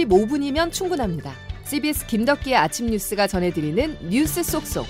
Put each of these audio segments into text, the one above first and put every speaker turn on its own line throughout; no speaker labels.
15분이면 충분합니다. CBS 김덕기의 아침 뉴스가 전해드리는 뉴스 속속.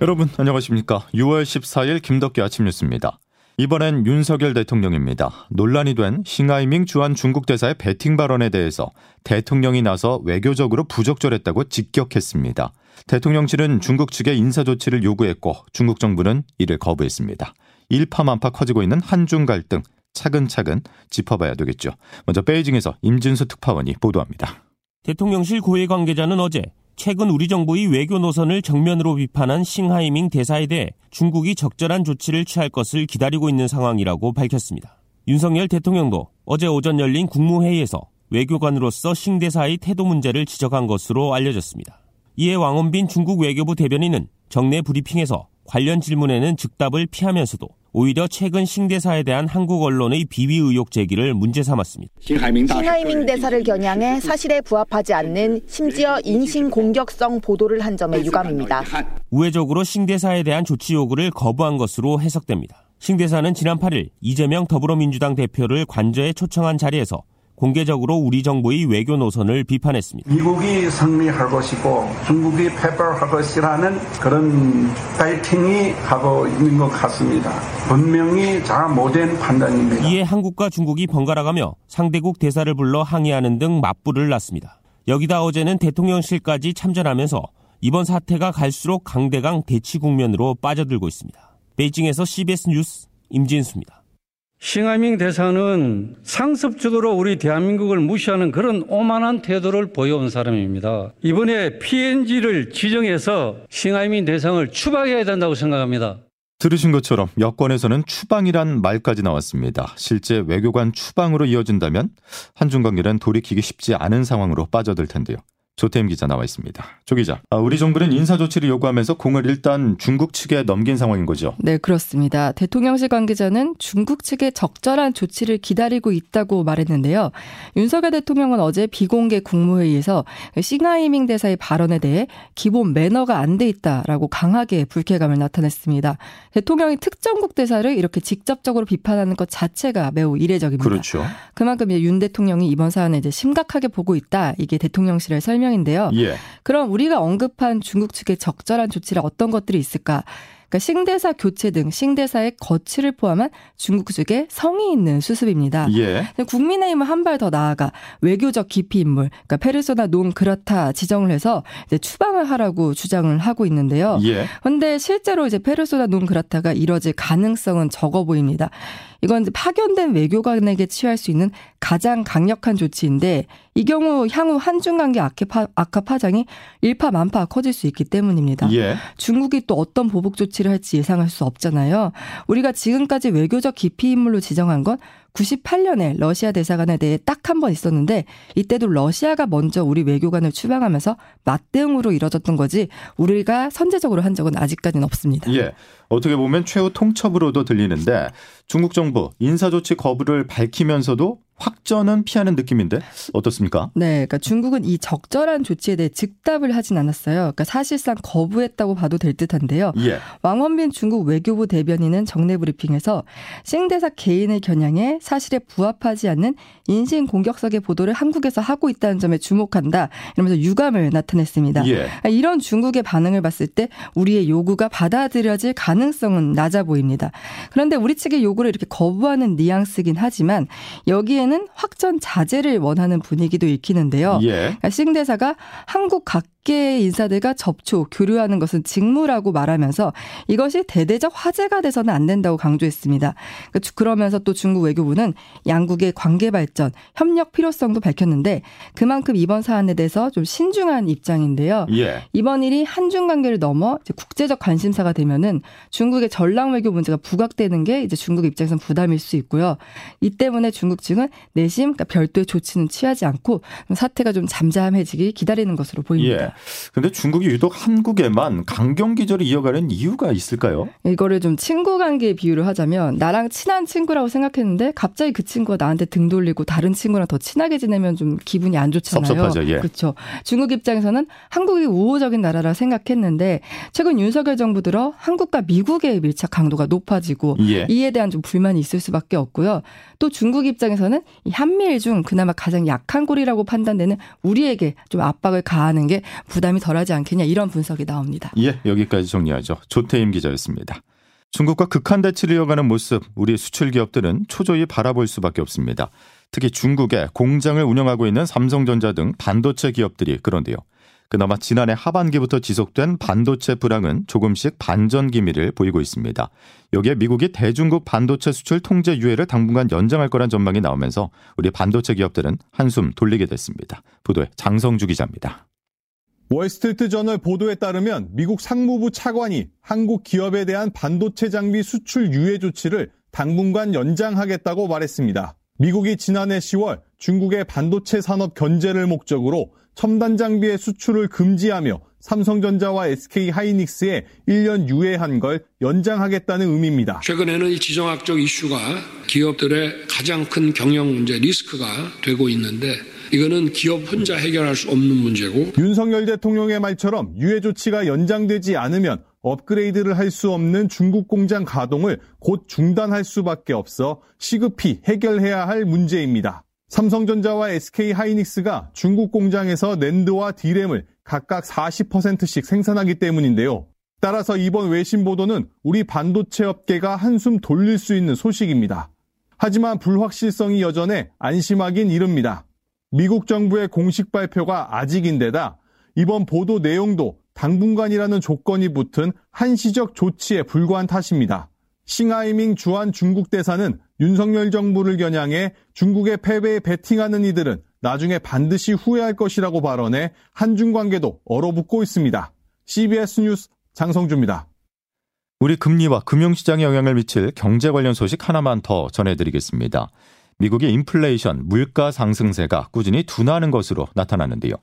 여러분 안녕하십니까? 6월 14일 김덕기 아침 뉴스입니다. 이번엔 윤석열 대통령입니다. 논란이 된 싱하이밍 주한 중국 대사의 배팅 발언에 대해서 대통령이 나서 외교적으로 부적절했다고 직격했습니다. 대통령실은 중국 측에 인사 조치를 요구했고 중국 정부는 이를 거부했습니다. 일파만파 커지고 있는 한중 갈등 차근차근 짚어봐야 되겠죠. 먼저 베이징에서 임진수 특파원이 보도합니다.
대통령실 고위 관계자는 어제 최근 우리 정부의 외교 노선을 정면으로 비판한 싱하이밍 대사에 대해 중국이 적절한 조치를 취할 것을 기다리고 있는 상황이라고 밝혔습니다. 윤석열 대통령도 어제 오전 열린 국무회의에서 외교관으로서 싱 대사의 태도 문제를 지적한 것으로 알려졌습니다. 이에 왕원빈 중국 외교부 대변인은 정례 브리핑에서 관련 질문에는 즉답을 피하면서도 오히려 최근 싱대사에 대한 한국 언론의 비위 의혹 제기를 문제 삼았습니다.
싱하이밍 대사를 겨냥해 사실에 부합하지 않는 심지어 인신 공격성 보도를 한 점에 유감입니다.
우회적으로 싱대사에 대한 조치 요구를 거부한 것으로 해석됩니다. 싱대사는 지난 8일 이재명 더불어민주당 대표를 관저에 초청한 자리에서 공개적으로 우리 정부의 외교 노선을 비판했습니다.
미국이 승리할 것이고 중국이 패배할 것이라는 그런 파이팅이 하고 있는 것 같습니다. 분명히 잘못된 판단입니다.
이에 한국과 중국이 번갈아가며 상대국 대사를 불러 항의하는 등 맞불을 놨습니다. 여기다 어제는 대통령실까지 참전하면서 이번 사태가 갈수록 강대강 대치 국면으로 빠져들고 있습니다. 베이징에서 CBS 뉴스 임진수입니다.
싱하밍 대사는 상습적으로 우리 대한민국을 무시하는 그런 오만한 태도를 보여온 사람입니다. 이번에 PNG를 지정해서 싱하밍 대상을 추방해야 된다고 생각합니다.
들으신 것처럼 여권에서는 추방이란 말까지 나왔습니다. 실제 외교관 추방으로 이어진다면 한중 관계는 돌이키기 쉽지 않은 상황으로 빠져들 텐데요. 조태임 기자 나와 있습니다. 조 기자, 아, 우리 정부는 인사 조치를 요구하면서 공을 일단 중국 측에 넘긴 상황인 거죠?
네, 그렇습니다. 대통령실 관계자는 중국 측의 적절한 조치를 기다리고 있다고 말했는데요. 윤석열 대통령은 어제 비공개 국무회의에서 싱하이밍 대사의 발언에 대해 기본 매너가 안 돼 있다라고 강하게 불쾌감을 나타냈습니다. 대통령이 특정국 대사를 이렇게 직접적으로 비판하는 것 자체가 매우 이례적입니다.
그렇죠.
그만큼 윤 대통령이 이번 사안을 이제 심각하게 보고 있다. 이게 대통령실의 설명 설명인데요.
예.
그럼 우리가 언급한 중국 측의 적절한 조치를 어떤 것들이 있을까? 그러니까 싱대사 교체 등 싱대사의 거취를 포함한 중국 측의 성의 있는 수습입니다.
예.
국민의힘은 한 발 더 나아가 외교적 기피 인물, 그러니까 페르소나 논 그렇다 지정을 해서 이제 추방을 하라고 주장을 하고 있는데요. 그런데
예.
실제로 이제 페르소나 논 그렇다가 이뤄질 가능성은 적어 보입니다. 이건 파견된 외교관에게 취할 수 있는 가장 강력한 조치인데 이 경우 향후 한중 관계 악화 파장이 일파만파 커질 수 있기 때문입니다.
예.
중국이 또 어떤 보복 조치를 할지 예상할 수 없잖아요. 우리가 지금까지 외교적 기피 인물로 지정한 건 98년에 러시아 대사관에 대해 딱 한 번 있었는데 이때도 러시아가 먼저 우리 외교관을 추방하면서 맞대응으로 이뤄졌던 거지 우리가 선제적으로 한 적은 아직까지는 없습니다.
예. 어떻게 보면 최후 통첩으로도 들리는데 중국 정부 인사 조치 거부를 밝히면서도 확전은 피하는 느낌인데 어떻습니까?
네, 그러니까 중국은 이 적절한 조치에 대해 즉답을 하진 않았어요. 그러니까 사실상 거부했다고 봐도 될 듯한데요.
예.
왕원빈 중국 외교부 대변인은 정례 브리핑에서 싱 대사 개인을 겨냥해 사실에 부합하지 않는 인신 공격성의 보도를 한국에서 하고 있다는 점에 주목한다. 이러면서 유감을 나타냈습니다.
예.
그러니까 이런 중국의 반응을 봤을 때 우리의 요구가 받아들여질 가능성은 낮아 보입니다. 그런데 우리 측의 요구를 이렇게 거부하는 뉘앙스긴 하지만 여기에는 한국에는 확전 자제를 원하는 분위기도 읽히는데요.
예.
그러니까 싱 대사가 한국 각 각계 인사들과 접촉, 교류하는 것은 직무라고 말하면서 이것이 대대적 화제가 돼서는 안 된다고 강조했습니다. 그러니까 그러면서 또 중국 외교부는 양국의 관계 발전, 협력 필요성도 밝혔는데 그만큼 이번 사안에 대해서 좀 신중한 입장인데요.
예.
이번 일이 한중 관계를 넘어 국제적 관심사가 되면은 중국의 전랑 외교 문제가 부각되는 게 이제 중국 입장에서는 부담일 수 있고요. 이 때문에 중국 측은 내심 그러니까 별도의 조치는 취하지 않고 사태가 좀 잠잠해지길 기다리는 것으로 보입니다.
예. 근데 중국이 유독 한국에만 강경 기조를 이어가는 이유가 있을까요?
이거를 좀 친구 관계에 비유를 하자면 나랑 친한 친구라고 생각했는데 갑자기 그 친구가 나한테 등 돌리고 다른 친구랑 더 친하게 지내면 좀 기분이 안 좋잖아요.
섭섭하죠. 예.
그렇죠. 중국 입장에서는 한국이 우호적인 나라라 생각했는데 최근 윤석열 정부 들어 한국과 미국의 밀착 강도가 높아지고
예.
이에 대한 좀 불만이 있을 수밖에 없고요. 또 중국 입장에서는 이 한미일 중 그나마 가장 약한 고리라고 판단되는 우리에게 좀 압박을 가하는 게 부담이 덜하지 않겠냐 이런 분석이 나옵니다.
예, 여기까지 정리하죠. 조태임 기자였습니다. 중국과 극한 대치를 이어가는 모습 우리 수출 기업들은 초조히 바라볼 수밖에 없습니다. 특히 중국에 공장을 운영하고 있는 삼성전자 등 반도체 기업들이 그런데요. 그나마 지난해 하반기부터 지속된 반도체 불황은 조금씩 반전 기미를 보이고 있습니다. 여기에 미국이 대중국 반도체 수출 통제 유예를 당분간 연장할 거란 전망이 나오면서 우리 반도체 기업들은 한숨 돌리게 됐습니다. 보도에 장성주 기자입니다.
월스트리트 저널 보도에 따르면 미국 상무부 차관이 한국 기업에 대한 반도체 장비 수출 유예 조치를 당분간 연장하겠다고 말했습니다. 미국이 지난해 10월 중국의 반도체 산업 견제를 목적으로 첨단 장비의 수출을 금지하며 삼성전자와 SK 하이닉스에 1년 유예한 걸 연장하겠다는 의미입니다.
최근에는 지정학적 이슈가 기업들의 가장 큰 경영 문제 리스크가 되고 있는데 이거는 기업 혼자 해결할 수 없는 문제고
윤석열 대통령의 말처럼 유예 조치가 연장되지 않으면 업그레이드를 할 수 없는 중국 공장 가동을 곧 중단할 수밖에 없어 시급히 해결해야 할 문제입니다. 삼성전자와 SK 하이닉스가 중국 공장에서 낸드와 디램을 각각 40%씩 생산하기 때문인데요. 따라서 이번 외신 보도는 우리 반도체 업계가 한숨 돌릴 수 있는 소식입니다. 하지만 불확실성이 여전해 안심하긴 이릅니다. 미국 정부의 공식 발표가 아직인데다 이번 보도 내용도 당분간이라는 조건이 붙은 한시적 조치에 불과한 탓입니다. 싱하이밍 주한 중국 대사는 윤석열 정부를 겨냥해 중국의 패배에 베팅하는 이들은 나중에 반드시 후회할 것이라고 발언해 한중 관계도 얼어붙고 있습니다. CBS 뉴스 장성주입니다.
우리 금리와 금융시장에 영향을 미칠 경제 관련 소식 하나만 더 전해드리겠습니다. 미국의 인플레이션, 물가 상승세가 꾸준히 둔화하는 것으로 나타나는데요.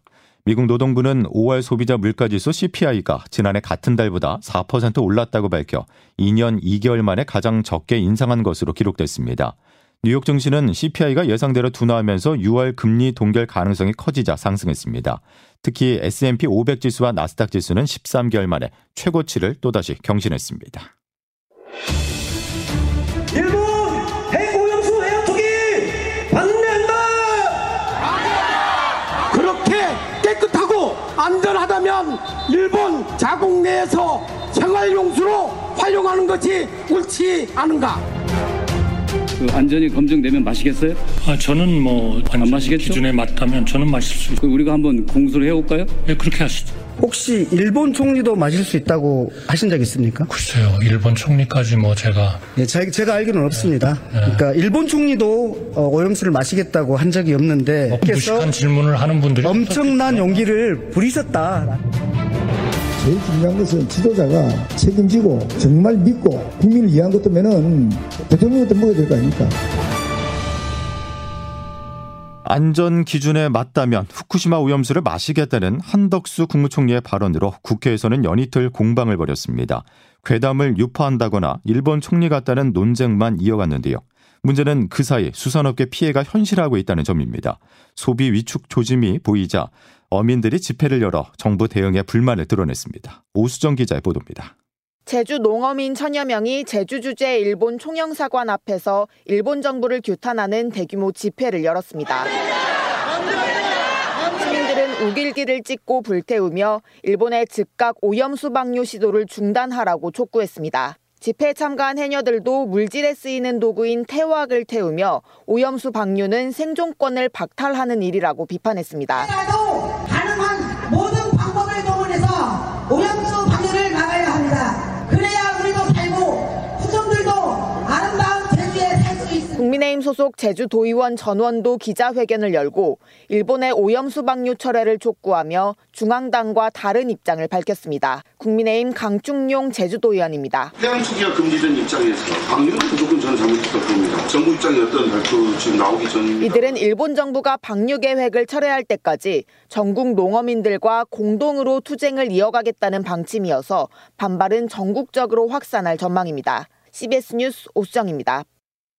미국 노동부는 5월 소비자 물가지수 CPI가 지난해 같은 달보다 4% 올랐다고 밝혀 2년 2개월 만에 가장 적게 인상한 것으로 기록됐습니다. 뉴욕 증시는 CPI가 예상대로 둔화하면서 6월 금리 동결 가능성이 커지자 상승했습니다. 특히 S&P 500 지수와 나스닥 지수는 13개월 만에 최고치를 또다시 경신했습니다.
안전하다면 일본 자국 내에서 생활용수로 활용하는 것이 옳지 않은가?
그 안전이 검증되면 마시겠어요?
아, 저는 뭐
안 마시겠죠?
기준에 맞다면 저는 마실
수그 우리가 한번 공수를 해볼까요?
네, 그렇게 하시죠.
혹시 일본 총리도 마실 수 있다고 하신 적 있습니까?
글쎄요, 일본 총리까지 뭐 제가
예, 제, 제가 알기로는 없습니다. 그러니까 일본 총리도 어, 오염수를 마시겠다고 한 적이 없는데
어, 무식한 질문을 하는 분들이
엄청난 용기를 부리셨다.
제일 중요한 것은 지도자가 책임지고 정말 믿고 국민을 위한 것도면은 대통령부터 먹어야 될 거 아닙니까?
안전 기준에 맞다면 후쿠시마 오염수를 마시겠다는 한덕수 국무총리의 발언으로 국회에서는 연이틀 공방을 벌였습니다. 괴담을 유포한다거나 일본 총리 같다는 논쟁만 이어갔는데요. 문제는 그 사이 수산업계 피해가 현실화하고 있다는 점입니다. 소비 위축 조짐이 보이자 어민들이 집회를 열어 정부 대응에 불만을 드러냈습니다. 오수정 기자의 보도입니다.
제주 농어민 천여 명이 제주 주재 일본 총영사관 앞에서 일본 정부를 규탄하는 대규모 집회를 열었습니다. 시민들은 우길기를 찍고 불태우며 일본의 즉각 오염수 방류 시도를 중단하라고 촉구했습니다. 집회에 참가한 해녀들도 물질에 쓰이는 도구인 태왁을 태우며 오염수 방류는 생존권을 박탈하는 일이라고 비판했습니다. 소속 제주도의원 전원도 기자회견을 열고 일본의 오염수 방류 철회를 촉구하며 중앙당과 다른 입장을 밝혔습니다. 국민의힘 강충용 제주도의원입니다.
해양 투기가 금지된 입장에서 방류는 무조건 저는 잘못했다고 봅니다. 정부 입장이 어떤 발표 지금 나오기 전
이들은 일본 정부가 방류 계획을 철회할 때까지 전국 농어민들과 공동으로 투쟁을 이어가겠다는 방침이어서 반발은 전국적으로 확산할 전망입니다. CBS 뉴스 오수정입니다.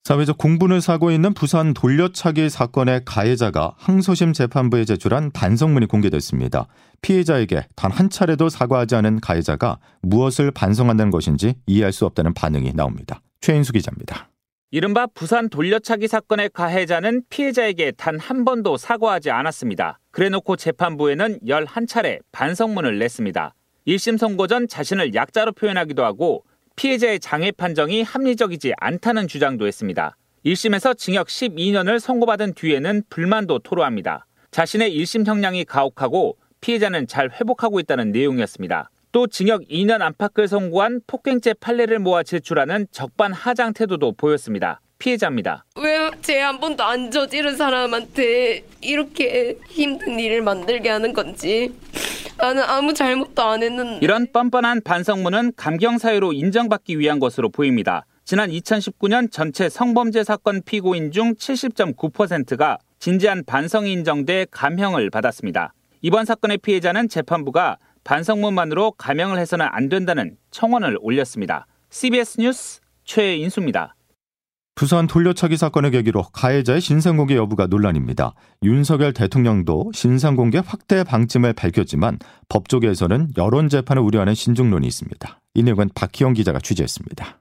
사회적 공분을 사고 있는 부산 돌려차기 사건의 가해자가 항소심 재판부에 제출한 반성문이 공개됐습니다. 피해자에게 단 한 차례도 사과하지 않은 가해자가 무엇을 반성한다는 것인지 이해할 수 없다는 반응이 나옵니다. 최인수 기자입니다.
이른바 부산 돌려차기 사건의 가해자는 피해자에게 단 한 번도 사과하지 않았습니다. 그래놓고 재판부에는 11차례 반성문을 냈습니다. 1심 선고 전 자신을 약자로 표현하기도 하고 피해자의 장애 판정이 합리적이지 않다는 주장도 했습니다. 1심에서 징역 12년을 선고받은 뒤에는 불만도 토로합니다. 자신의 1심 형량이 가혹하고 피해자는 잘 회복하고 있다는 내용이었습니다. 또 징역 2년 안팎을 선고한 폭행죄 판례를 모아 제출하는 적반 하장 태도도 보였습니다. 피해자입니다.
왜제한 번도 안 저지른 사람한테 이렇게 힘든 일을 만들게 하는 건지 나는 아무 잘못도 안 했는데
이런 뻔뻔한 반성문은 감경 사유로 인정받기 위한 것으로 보입니다. 지난 2019년 전체 성범죄 사건 피고인 중 70.9%가 진지한 반성이 인정돼 감형을 받았습니다. 이번 사건의 피해자는 재판부가 반성문만으로 감형을 해서는 안 된다는 청원을 올렸습니다. CBS 뉴스 최인수입니다.
부산 돌려차기 사건을 계기로 가해자의 신상공개 여부가 논란입니다. 윤석열 대통령도 신상공개 확대 방침을 밝혔지만 법조계에서는 여론 재판을 우려하는 신중론이 있습니다. 이 내용은 박희영 기자가 취재했습니다.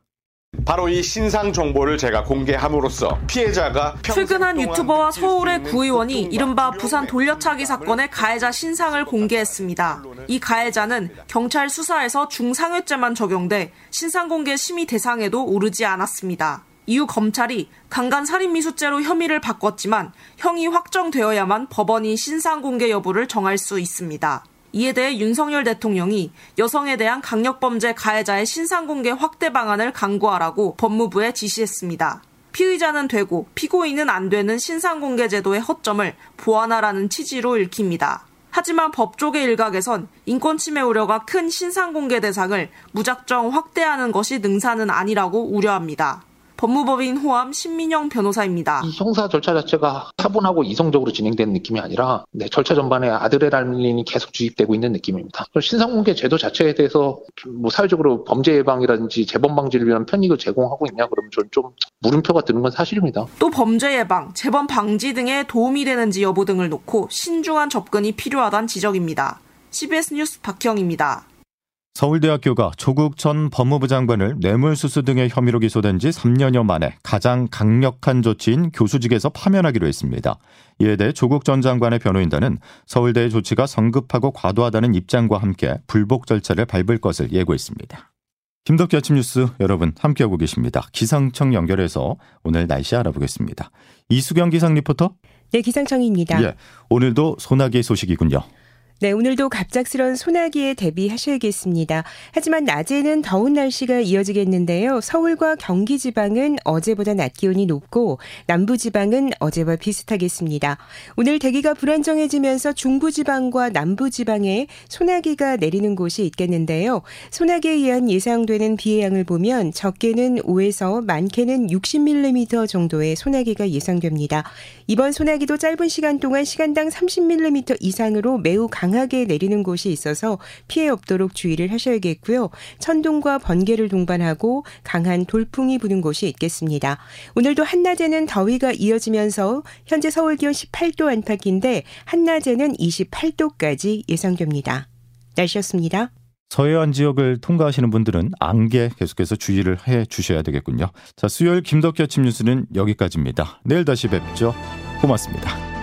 바로 이 신상 정보를 제가 공개함으로써 피해자가
최근 한 유튜버와 서울의 구의원이 이른바 부산 돌려차기 사건의 가해자 신상을 공개했습니다. 이 가해자는 경찰 수사에서 중상해죄만 적용돼 신상 공개 심의 대상에도 오르지 않았습니다. 이후 검찰이 강간 살인미수죄로 혐의를 바꿨지만 형이 확정되어야만 법원이 신상 공개 여부를 정할 수 있습니다. 이에 대해 윤석열 대통령이 여성에 대한 강력범죄 가해자의 신상공개 확대 방안을 강구하라고 법무부에 지시했습니다. 피의자는 되고 피고인은 안 되는 신상공개 제도의 허점을 보완하라는 취지로 읽힙니다. 하지만 법조계 일각에선 인권침해 우려가 큰 신상공개 대상을 무작정 확대하는 것이 능사는 아니라고 우려합니다. 법무법인 호암 신민영 변호사입니다.
이 형사 절차 자체가 차분하고 이성적으로 진행되는 느낌이 아니라 네, 절차 전반에 아드레날린이 계속 주입되고 있는 느낌입니다. 신상공개 제도 자체에 대해서 뭐 사회적으로 범죄 예방이라든지 재범 방지를 위한 편익을 제공하고 있냐 그러면 저는 좀 물음표가 드는 건 사실입니다.
또 범죄 예방, 재범 방지 등에 도움이 되는지 여부 등을 놓고 신중한 접근이 필요하다는 지적입니다. CBS 뉴스 박형입니다.
서울대학교가 조국 전 법무부 장관을 뇌물수수 등의 혐의로 기소된 지 3년여 만에 가장 강력한 조치인 교수직에서 파면하기로 했습니다. 이에 대해 조국 전 장관의 변호인단은 서울대의 조치가 성급하고 과도하다는 입장과 함께 불복 절차를 밟을 것을 예고했습니다. 김덕기 아침 뉴스 여러분 함께하고 계십니다. 기상청 연결해서 오늘 날씨 알아보겠습니다. 이수경 기상 리포터.
네, 기상청입니다.
예, 오늘도 소나기 소식이군요.
네, 오늘도 갑작스런 소나기에 대비하셔야겠습니다. 하지만 낮에는 더운 날씨가 이어지겠는데요. 서울과 경기 지방은 어제보다 낮 기온이 높고 남부 지방은 어제와 비슷하겠습니다. 오늘 대기가 불안정해지면서 중부 지방과 남부 지방에 소나기가 내리는 곳이 있겠는데요. 소나기에 의한 예상되는 비의 양을 보면 적게는 5에서 많게는 60mm 정도의 소나기가 예상됩니다. 이번 소나기도 짧은 시간 동안 시간당 30mm 이상으로 매우 강 강하게 내리는 곳이 있어서 피해 없도록 주의를 하셔야겠고요. 천둥과 번개를 동반하고 강한 돌풍이 부는 곳이 있겠습니다. 오늘도 한낮에는 더위가 이어지면서 현재 서울 기온 18도 안팎인데 한낮에는 28도까지 예상됩니다. 날씨였습니다.
서해안 지역을 통과하시는 분들은 안개 계속해서 주의를 해 주셔야 되겠군요. 자, 수요일 김덕기 아침 뉴스는 여기까지입니다. 내일 다시 뵙죠. 고맙습니다.